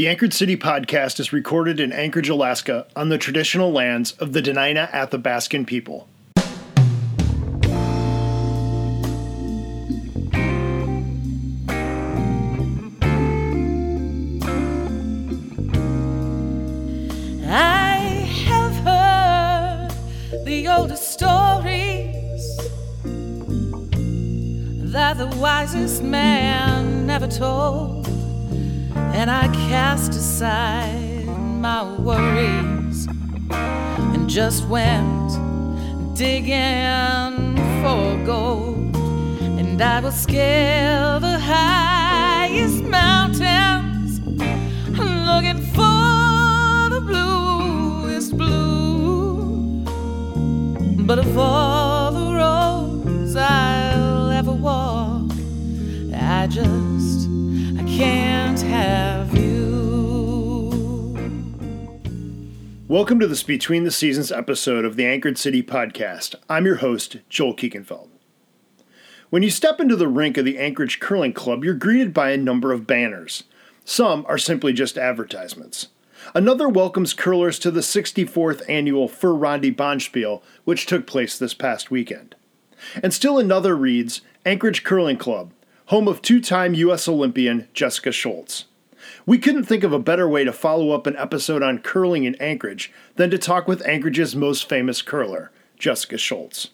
The Anchored City podcast is recorded in Anchorage, Alaska, on the traditional lands of the Dena'ina Athabascan people. I have heard the oldest stories that the wisest man never told, and I cast aside my worries and just went digging for gold, and I will scale the highest mountains looking for the bluest blue. But of all the roads I'll ever walk, I just can't have you. Welcome to this Between the Seasons episode of the Anchored City podcast. I'm your host, Joel Kiekenfeld. When you step into the rink of the Anchorage Curling Club, you're greeted by a number of banners. Some are simply just advertisements. Another welcomes curlers to the 64th annual Fur Rondy Bonspiel, which took place this past weekend. And still another reads Anchorage Curling Club, home of two time U.S. Olympian Jessica Schultz. We couldn't think of a better way to follow up an episode on curling in Anchorage than to talk with Anchorage's most famous curler, Jessica Schultz.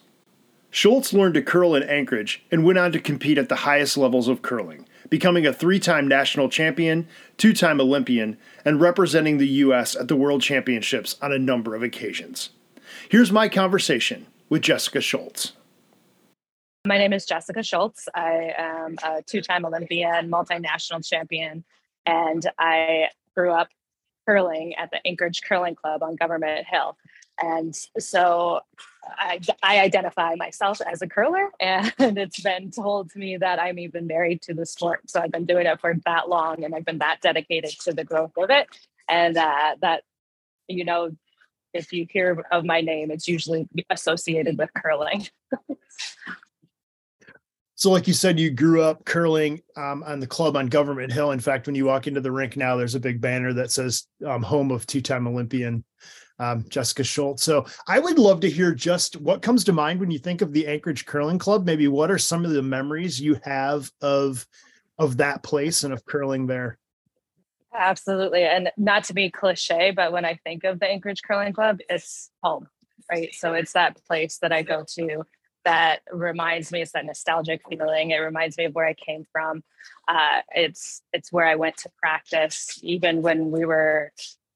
Schultz learned to curl in Anchorage and went on to compete at the highest levels of curling, becoming a three time national champion, two time Olympian, and representing the U.S. at the World Championships on a number of occasions. Here's my conversation with Jessica Schultz. My name is Jessica Schultz. I am a two time Olympian, multinational champion, and I grew up curling at the Anchorage Curling Club on Government Hill. And so I, I identify myself as a curler, and it's been told to me that I'm even married to the sport. So I've been doing it for that long, and I've been that dedicated to the growth of it. And uh, that, you know, if you hear of my name, it's usually associated with curling. So, like you said, you grew up curling um, on the club on Government Hill. In fact, when you walk into the rink now, there's a big banner that says um, "Home of Two-Time Olympian um, Jessica Schultz." So, I would love to hear just what comes to mind when you think of the Anchorage Curling Club. Maybe what are some of the memories you have of of that place and of curling there? Absolutely. And not to be cliche, but when I think of the Anchorage Curling Club, it's home, right? So it's that place that I go to that reminds me, it's that nostalgic feeling. It reminds me of where I came from. Uh, it's it's where I went to practice, even when we were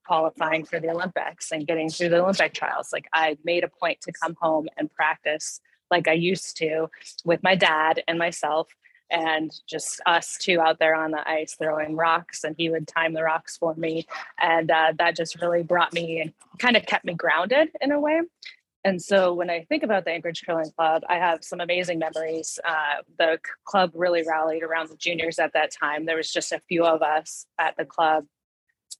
qualifying for the Olympics and getting through the Olympic trials. Like I made a point to come home and practice like I used to with my dad and myself and just us two out there on the ice throwing rocks and he would time the rocks for me and uh, that just really brought me and kind of kept me grounded in a way and so when I think about the Anchorage Curling Club, I have some amazing memories. Uh, the club really rallied around the juniors at that time. There was just a few of us at the club,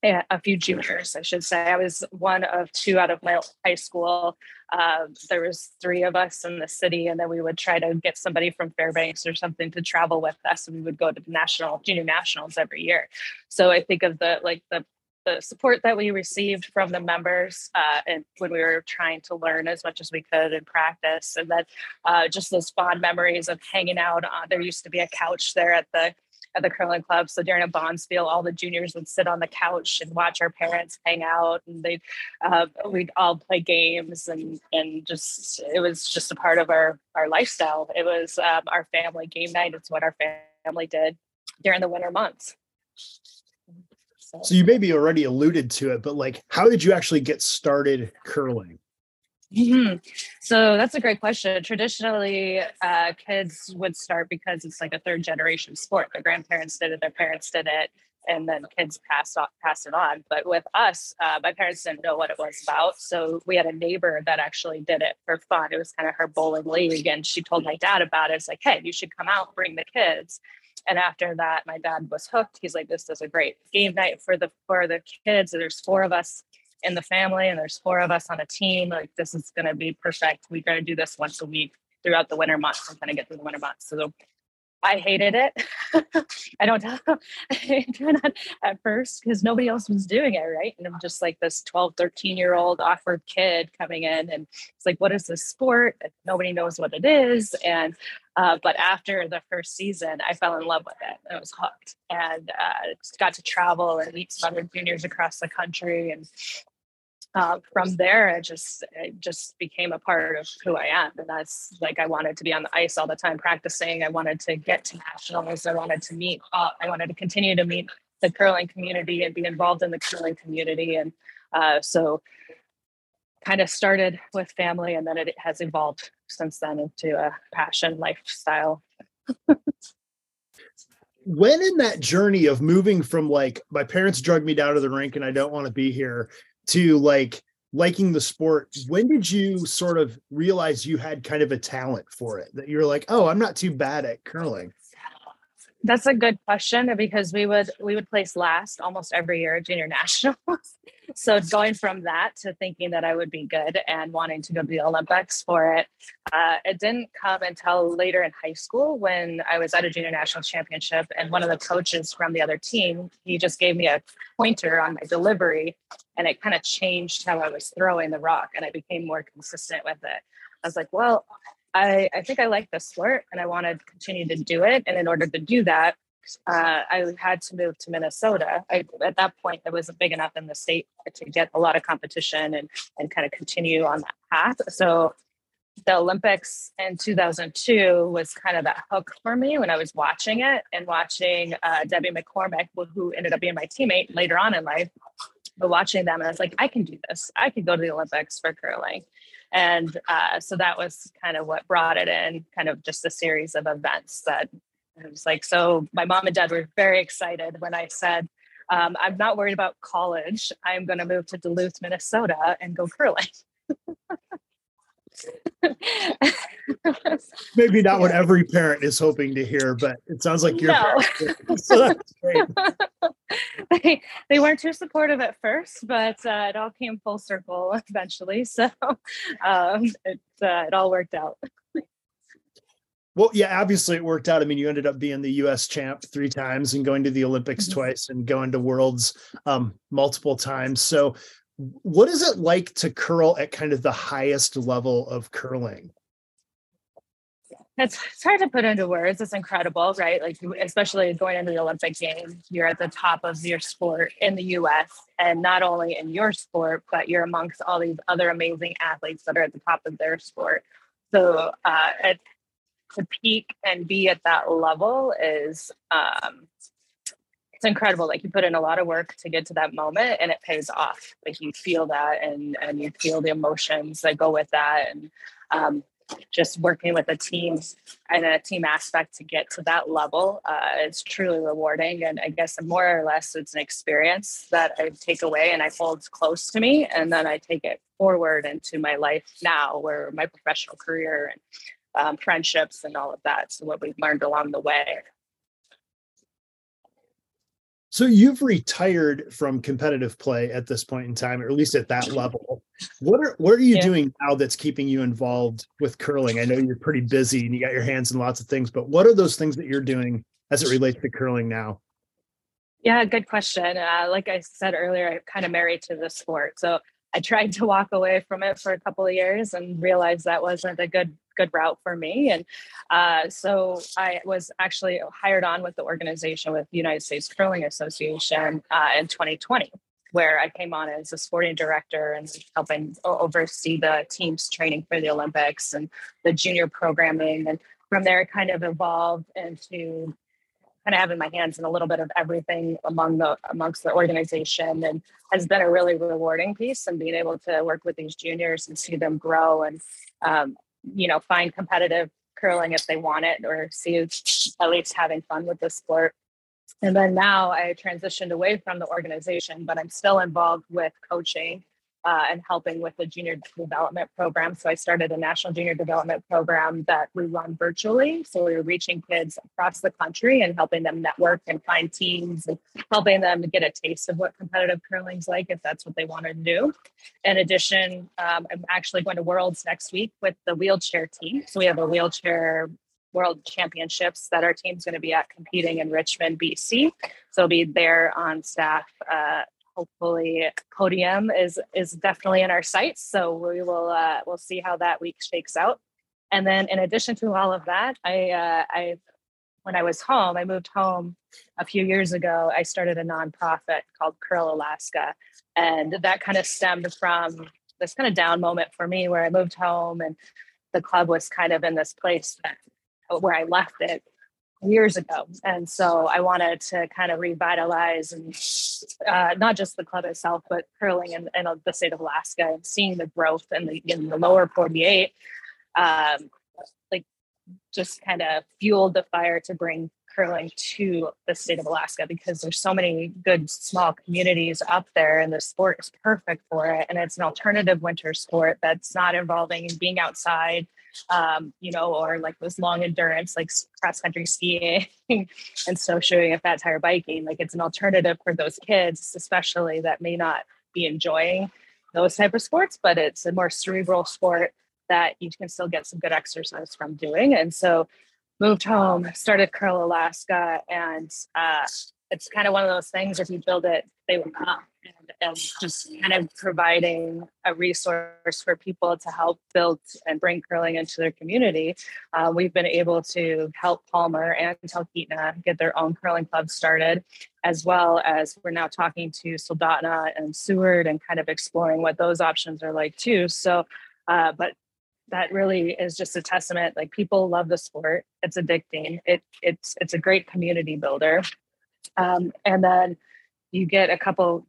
a few juniors, I should say. I was one of two out of my high school. Uh, there was three of us in the city, and then we would try to get somebody from Fairbanks or something to travel with us, and we would go to the national junior nationals every year. So I think of the like the the support that we received from the members uh, and when we were trying to learn as much as we could and practice and then uh, just those fond memories of hanging out on there used to be a couch there at the at the curling club so during a bonspiel all the juniors would sit on the couch and watch our parents hang out and they uh, we'd all play games and and just it was just a part of our our lifestyle. It was um, our family game night it's what our family did during the winter months So you maybe already alluded to it, but like, how did you actually get started curling? Mhm. So that's a great question. Traditionally, uh, kids would start because it's like a third generation sport. Their grandparents did it, their parents did it, and then kids passed off, passed it on. But with us, uh, my parents didn't know what it was about, so we had a neighbor that actually did it for fun. It was kind of her bowling league, and she told my dad about it. It's like, hey, you should come out, bring the kids. And after that, my dad was hooked. He's like, this is a great game night for the for the kids. There's four of us in the family and there's four of us on a team like this is going to be perfect we're going to do this once a week throughout the winter months and kind of get through the winter months so I hated it. I don't not at first because nobody else was doing it, right? And I'm just like this 12, 13 year old awkward kid coming in and it's like, what is this sport? Nobody knows what it is. And uh, but after the first season, I fell in love with it. I was hooked and uh, got to travel and meet some other juniors across the country and uh, from there, it just it just became a part of who I am, and that's like I wanted to be on the ice all the time practicing. I wanted to get to nationals. I wanted to meet. Uh, I wanted to continue to meet the curling community and be involved in the curling community, and uh, so kind of started with family, and then it has evolved since then into a passion lifestyle. when in that journey of moving from like my parents drug me down to the rink and I don't want to be here to like liking the sport when did you sort of realize you had kind of a talent for it that you're like oh i'm not too bad at curling that's a good question because we would we would place last almost every year at junior nationals. so going from that to thinking that I would be good and wanting to go to the Olympics for it, uh, it didn't come until later in high school when I was at a junior national championship and one of the coaches from the other team he just gave me a pointer on my delivery and it kind of changed how I was throwing the rock and I became more consistent with it. I was like, well, I, I think I like the sport and I want to continue to do it. And in order to do that, uh, I had to move to Minnesota. I, at that point, I wasn't big enough in the state to get a lot of competition and, and kind of continue on that path. So the Olympics in 2002 was kind of that hook for me when I was watching it and watching uh, Debbie McCormick, who ended up being my teammate later on in life. But watching them, and I was like, I can do this. I could go to the Olympics for curling. And uh, so that was kind of what brought it in, kind of just a series of events that it was like, so my mom and dad were very excited when I said, um, I'm not worried about college. I'm going to move to Duluth, Minnesota and go curling. Maybe not what every parent is hoping to hear, but it sounds like your no. so they, they weren't too supportive at first, but uh, it all came full circle eventually. So um, it, uh, it all worked out. Well, yeah, obviously it worked out. I mean, you ended up being the U.S. champ three times and going to the Olympics mm-hmm. twice and going to Worlds um, multiple times. So, what is it like to curl at kind of the highest level of curling? It's, it's hard to put into words. It's incredible, right? Like, especially going into the Olympic Games, you're at the top of your sport in the US, and not only in your sport, but you're amongst all these other amazing athletes that are at the top of their sport. So, uh, it, to peak and be at that level is um, it's incredible. Like you put in a lot of work to get to that moment and it pays off. Like you feel that and and you feel the emotions that go with that. And um, just working with a team and a team aspect to get to that level uh, is truly rewarding. And I guess more or less it's an experience that I take away and I hold close to me. And then I take it forward into my life now, where my professional career and um, friendships and all of that. So what we've learned along the way. So you've retired from competitive play at this point in time, or at least at that level. What are what are you yeah. doing now that's keeping you involved with curling? I know you're pretty busy and you got your hands in lots of things, but what are those things that you're doing as it relates to curling now? Yeah, good question. Uh, like I said earlier, I'm kind of married to the sport, so I tried to walk away from it for a couple of years and realized that wasn't a good good route for me. And uh, so I was actually hired on with the organization with the United States Curling Association uh, in 2020 where I came on as a sporting director and helping oversee the team's training for the Olympics and the junior programming. And from there, it kind of evolved into kind of having my hands in a little bit of everything among the amongst the organization and has been a really rewarding piece and being able to work with these juniors and see them grow and um, you know, find competitive curling if they want it or see at least having fun with the sport. And then now I transitioned away from the organization, but I'm still involved with coaching uh, and helping with the junior development program. So I started a national junior development program that we run virtually. So we are reaching kids across the country and helping them network and find teams and helping them get a taste of what competitive curling's like if that's what they want to do. In addition, um, I'm actually going to Worlds next week with the wheelchair team. So we have a wheelchair world championships that our team's going to be at competing in Richmond, BC. So I'll be there on staff. Uh, hopefully, podium is is definitely in our sights. So we will uh, we'll see how that week shakes out. And then, in addition to all of that, I uh, I when I was home, I moved home a few years ago. I started a nonprofit called Curl Alaska, and that kind of stemmed from this kind of down moment for me where I moved home and the club was kind of in this place that where I left it years ago. And so I wanted to kind of revitalize and uh, not just the club itself, but curling in, in, the state of Alaska and seeing the growth in the, in the lower 48, um, like just kind of fueled the fire to bring curling to the state of Alaska because there's so many good small communities up there and the sport is perfect for it. And it's an alternative winter sport that's not involving being outside um, you know, or like this long endurance, like cross country skiing and snowshoeing and fat tire biking. Like it's an alternative for those kids, especially that may not be enjoying those type of sports, but it's a more cerebral sport that you can still get some good exercise from doing. And so moved home, started Curl Alaska, and uh, it's kind of one of those things if you build it, they will come and, and just kind of providing a resource for people to help build and bring curling into their community. Uh, we've been able to help Palmer and Talkeetna get their own curling club started, as well as we're now talking to Soldotna and Seward and kind of exploring what those options are like too. So, uh, but that really is just a testament like people love the sport it's addicting it it's it's a great community builder um, and then you get a couple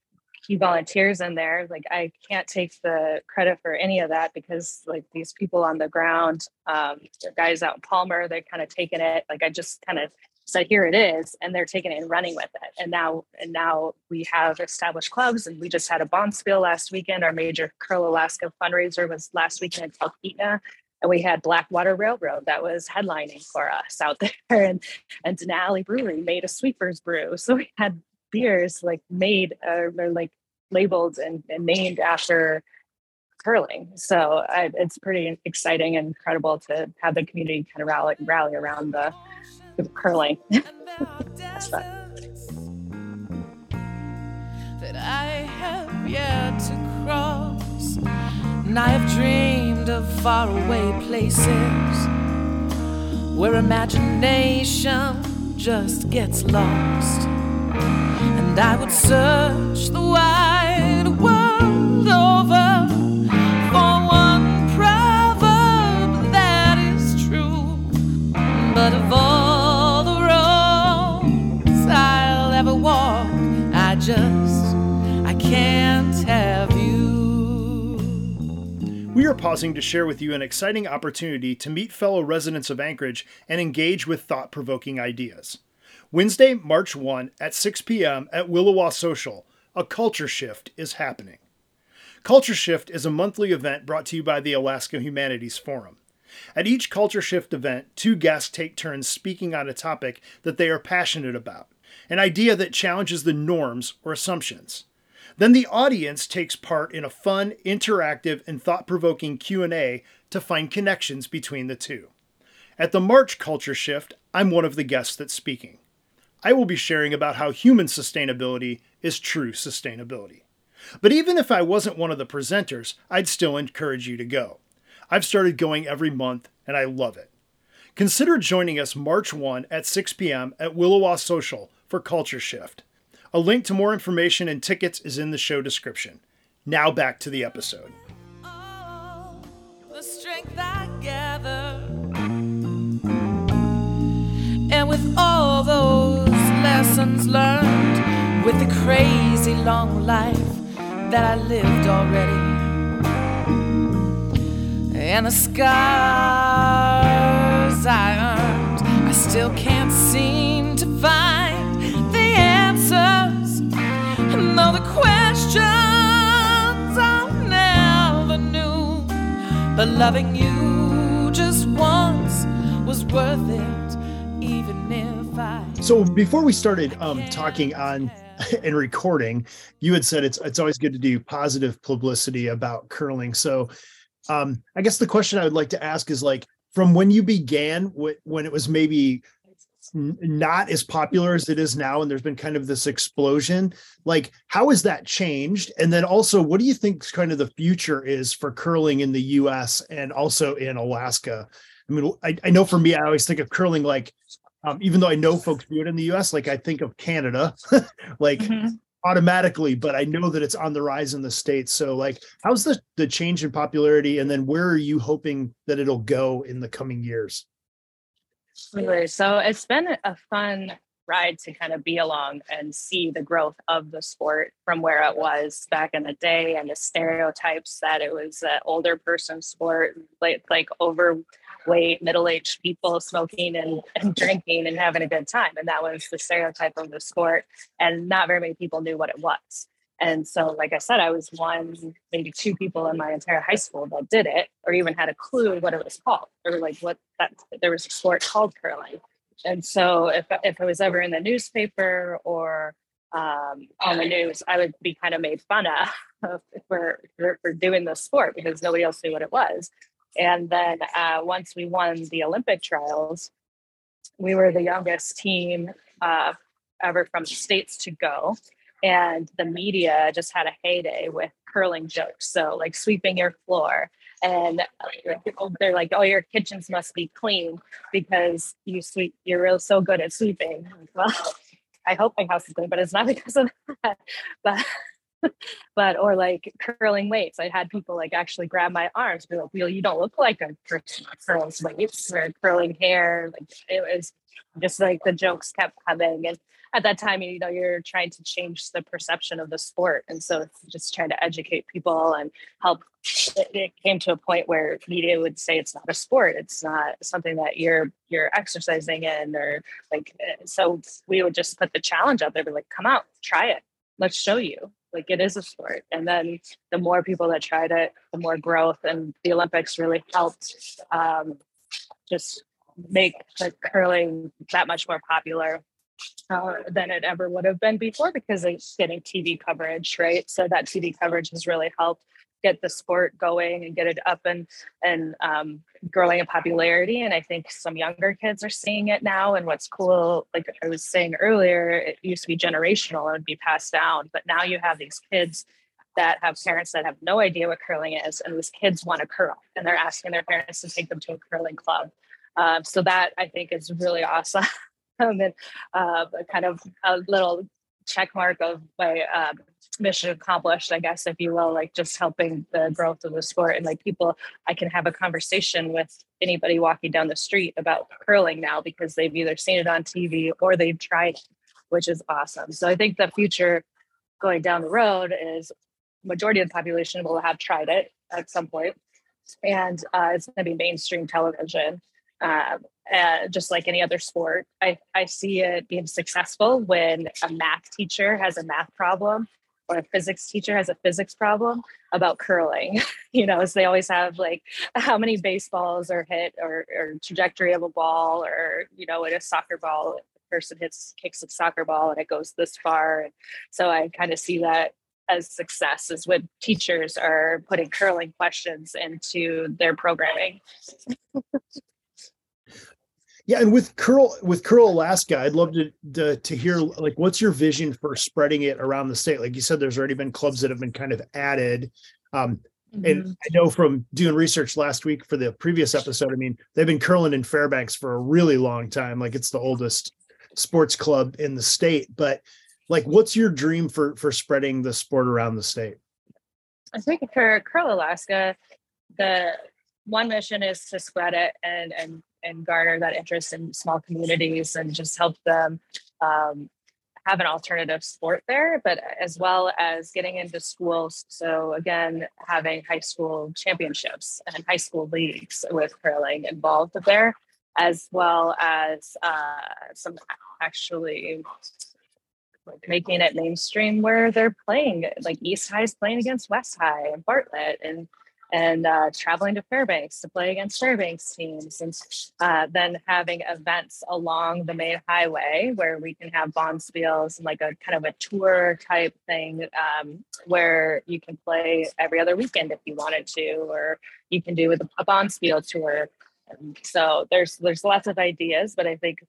key volunteers in there. Like i can't take the credit for any of that because like these people on the ground um the guys out in palmer they're kind of taking it. Like i just kind of said here it is and they're taking it and running with it. And now and now we have established clubs and we just had a bond bonspiel last weekend. Our major curl alaska fundraiser was last weekend in talkeetna and we had blackwater railroad that was headlining for us out there and and denali brewery made a sweepers brew so we had beers like made uh, or like labeled and, and named after curling. So I, it's pretty exciting and incredible to have the community kind of rally rally around the, the curling. that I have yet to and I have dreamed of faraway places where imagination just gets lost and I would search the wide world over for one proverb that is true. But of all are pausing to share with you an exciting opportunity to meet fellow residents of Anchorage and engage with thought provoking ideas. Wednesday, March 1 at 6 p.m. at Williwaw Social, a culture shift is happening. Culture Shift is a monthly event brought to you by the Alaska Humanities Forum. At each Culture Shift event, two guests take turns speaking on a topic that they are passionate about, an idea that challenges the norms or assumptions. Then the audience takes part in a fun, interactive, and thought-provoking Q&A to find connections between the two. At the March Culture Shift, I'm one of the guests that's speaking. I will be sharing about how human sustainability is true sustainability. But even if I wasn't one of the presenters, I'd still encourage you to go. I've started going every month and I love it. Consider joining us March 1 at 6 p.m. at Williwaw Social for Culture Shift. A link to more information and tickets is in the show description. Now back to the episode. Oh. And with all those lessons learned, with the crazy long life that I lived already, and the scars I earned, I still can't seem to find questions I never knew, but loving you just once was worth it, even if I. So before we started um, talking on and recording, you had said it's it's always good to do positive publicity about curling. So um, I guess the question I would like to ask is like, from when you began, when it was maybe not as popular as it is now and there's been kind of this explosion. Like how has that changed? And then also what do you think kind of the future is for curling in the us and also in alaska? I mean i, I know for me i always think of curling like um, even though i know folks do it in the us like i think of canada like mm-hmm. automatically but i know that it's on the rise in the states. So like how's the the change in popularity? And then where are you hoping that it'll go in the coming years Really. So it's been a fun ride to kind of be along and see the growth of the sport from where it was back in the day and the stereotypes that it was an older person sport, like like overweight, middle-aged people smoking and, and drinking and having a good time. And that was the stereotype of the sport. And not very many people knew what it was. And so, like I said, I was one, maybe two people in my entire high school that did it, or even had a clue what it was called, or like what that there was a sport called curling. And so, if if it was ever in the newspaper or um, on the news, I would be kind of made fun of for, for, for doing the sport because nobody else knew what it was. And then uh, once we won the Olympic trials, we were the youngest team uh, ever from the states to go and the media just had a heyday with curling jokes. So like sweeping your floor and they're like oh your kitchens must be clean because you sweep you're real so good at sweeping. Well i hope my house is clean but it's not because of that. But but or like curling weights. I had people like actually grab my arms be like well you don't look like a person curls weights or curling hair. Like it was just like the jokes kept coming and at that time you know you're trying to change the perception of the sport. And so it's just trying to educate people and help. It, came to a point where media would say it's not a sport. It's not something that you're you're exercising in or like so we would just put the challenge out there be like come out try it. Let's show you. Like it is a sport. And then the more people that tried it the more growth. And the olympics really helped um, just make the curling that much more popular uh, than it ever would have been before because it's getting TV coverage, right? So that TV coverage has really helped get the sport going and get it up and and um, growing in popularity. And I think some younger kids are seeing it now. And what's cool, like I was saying earlier, it used to be generational and be passed down, but now you have these kids that have parents that have no idea what curling is, and these kids want to curl, and they're asking their parents to take them to a curling club. Um, so that I think is really awesome. and uh, kind of a little check mark of my uh, mission accomplished, I guess, if you will, like just helping the growth of the sport and like people, I can have a conversation with anybody walking down the street about curling now because they've either seen it on TV or they've tried it, which is awesome. So I think the future going down the road is majority of the population will have tried it at some point and uh, it's going to be mainstream television uh, uh, just like any other sport. I, I see it being successful when a math teacher has a math problem or a physics teacher has a physics problem about curling. you know, as they always have like how many baseballs are hit or, or trajectory of a ball or, you know, in a soccer ball, person hits kicks a soccer ball and it goes this far. And so I kind of see that as success is when teachers are putting curling questions into their programming. Yeah, and with Curl with Curl Alaska, I'd love to, to, to hear like what's your vision for spreading it around the state? Like you said, there's already been clubs that have been kind of added. Um, mm-hmm. And I know from doing research last week for the previous episode, I mean, they've been curling in Fairbanks for a really long time. Like it's the oldest sports club in the state. But like, what's your dream for for spreading the sport around the state? I think for Curl Alaska, the one mission is to spread it and and and garner that interest in small communities and just help them um, have an alternative sport there, but as well as getting into schools. So again, having high school championships and high school leagues with curling involved there, as well as uh, some actually like making it mainstream where they're playing like East High is playing against West High and Bartlett and and uh, traveling to Fairbanks to play against Fairbanks teams, and uh, then having events along the main highway where we can have bonspiels and like a kind of a tour type thing um, where you can play every other weekend if you wanted to, or you can do with a bonspiel tour. So there's there's lots of ideas, but I think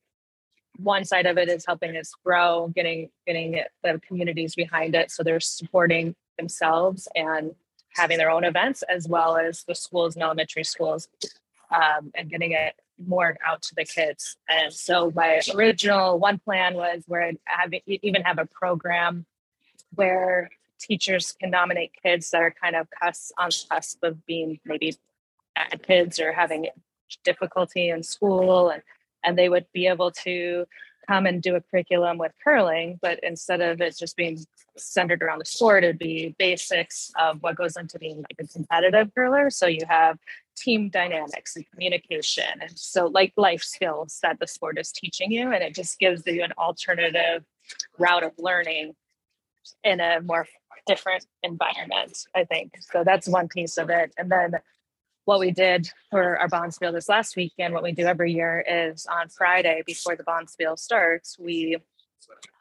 one side of it is helping us grow, getting getting the communities behind it, so they're supporting themselves and having their own events as well as the schools and elementary schools um, and getting it more out to the kids. And so my original one plan was where I'd even have a program where teachers can nominate kids that are kind of cusp on cusp of being maybe bad kids or having difficulty in school and and they would be able to come and do a curriculum with curling, but instead of it just being centered around the sport, it'd be basics of what goes into being like a competitive curler. So you have team dynamics and communication, and so like life skills that the sport is teaching you, and it just gives you an alternative route of learning in a more different environment. I think so. That's one piece of it, and then what we did for our Bonspiel this last weekend, what we do every year is on Friday before the Bonspiel starts, we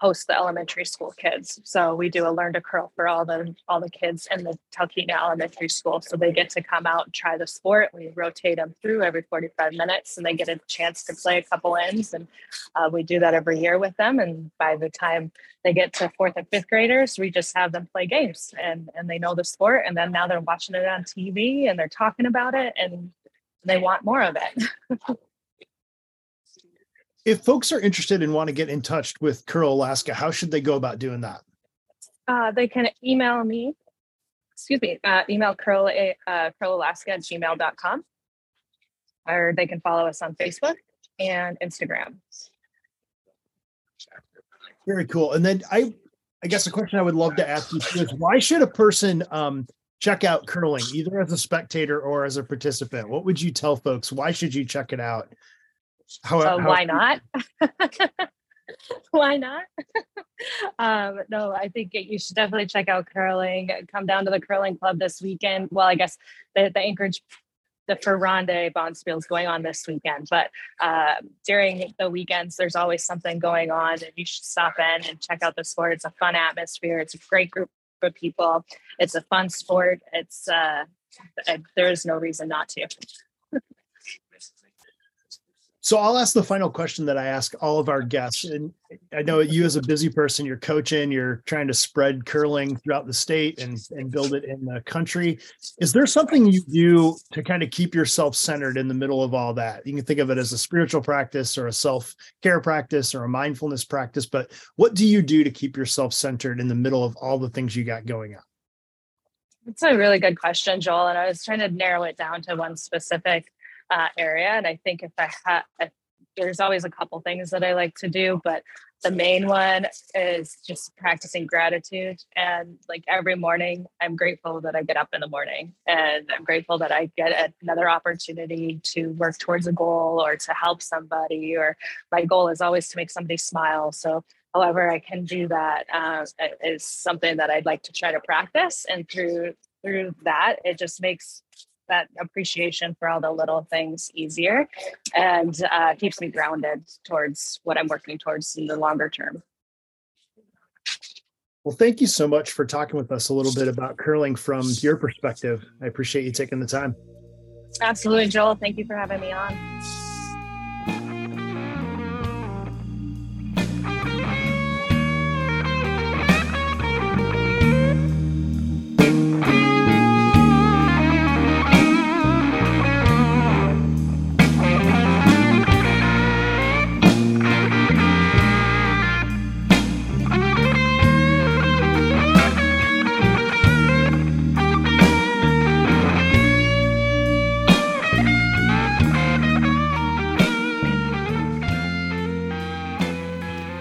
host the elementary school kids. So we do a learn to curl for all the all the kids in the Talkeetna Elementary School. So they get to come out and try the sport. We rotate them through every 45 minutes, and they get a chance to play a couple ends. And uh, we do that every year with them. And by the time they get to fourth and fifth graders, we just have them play games, and and they know the sport. And then now they're watching it on TV and they're talking about it, and they want more of it. if folks are interested and want to get in touch with Curl Alaska, how should they go about doing that? Uh, they can email me, excuse me, uh, email curl, uh, curlalaska at gmail.com, or they can follow us on Facebook and Instagram. Very cool. And then I, I guess the question I would love to ask you is why should a person um, check out curling, either as a spectator or as a participant? What would you tell folks? Why should you check it out? How, uh, how why not? why not? um, no, I think you should definitely check out curling. Come down to the curling club this weekend. Well, I guess the, the Anchorage the Fur Rondy Bonspiel is going on this weekend, but uh, during the weekends, there's always something going on, and you should stop in and check out the sport. It's a fun atmosphere. It's a great group of people. It's a fun sport. It's uh, there is no reason not to. So I'll ask the final question that I ask all of our guests. And I know you as a busy person, you're coaching, you're trying to spread curling throughout the state and, and build it in the country. Is there something you do to kind of keep yourself centered in the middle of all that? You can think of it as a spiritual practice or a self-care practice or a mindfulness practice, but what do you do to keep yourself centered in the middle of all the things you got going on? It's a really good question, Joel. And I was trying to narrow it down to one specific uh, area. And I think if I had, there's always a couple things that I like to do, but the main one is just practicing gratitude. And like every morning, I'm grateful that I get up in the morning and I'm grateful that I get another opportunity to work towards a goal or to help somebody. Or my goal is always to make somebody smile. So, however, I can do that uh, is something that I'd like to try to practice. And through through that, it just makes that appreciation for all the little things easier and uh, keeps me grounded towards what I'm working towards in the longer term. Well, thank you so much for talking with us a little bit about curling from your perspective. I appreciate you taking the time. Absolutely, Joel. Thank you for having me on.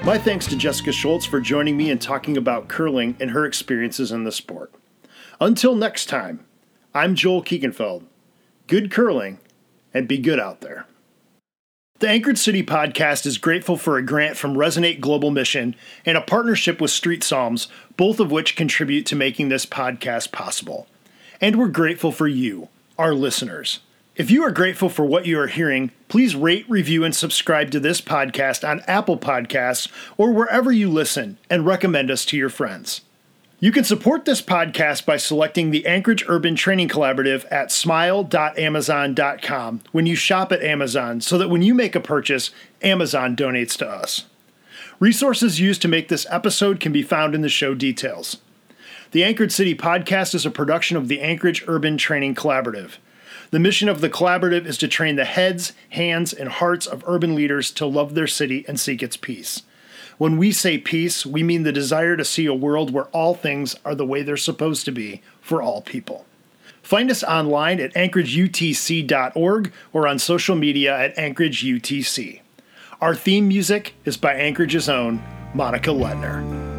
My thanks to Jessica Schultz for joining me and talking about curling and her experiences in the sport. Until next time, I'm Joel Kiekenfeld. Good curling and be good out there. The Anchored City podcast is grateful for a grant from Resonate Global Mission and a partnership with Street Psalms, both of which contribute to making this podcast possible. And we're grateful for you, our listeners. If you are grateful for what you are hearing, please rate, review, and subscribe to this podcast on Apple Podcasts or wherever you listen and recommend us to your friends. You can support this podcast by selecting the Anchorage Urban Training Collaborative at smile.amazon.com when you shop at Amazon so that when you make a purchase, Amazon donates to us. Resources used to make this episode can be found in the show details. The Anchored City podcast is a production of the Anchorage Urban Training Collaborative. The mission of the collaborative is to train the heads, hands, and hearts of urban leaders to love their city and seek its peace. When we say peace, we mean the desire to see a world where all things are the way they're supposed to be for all people. Find us online at anchorageutc.org or on social media at anchorageutc. Our theme music is by Anchorage's own Monica Letner.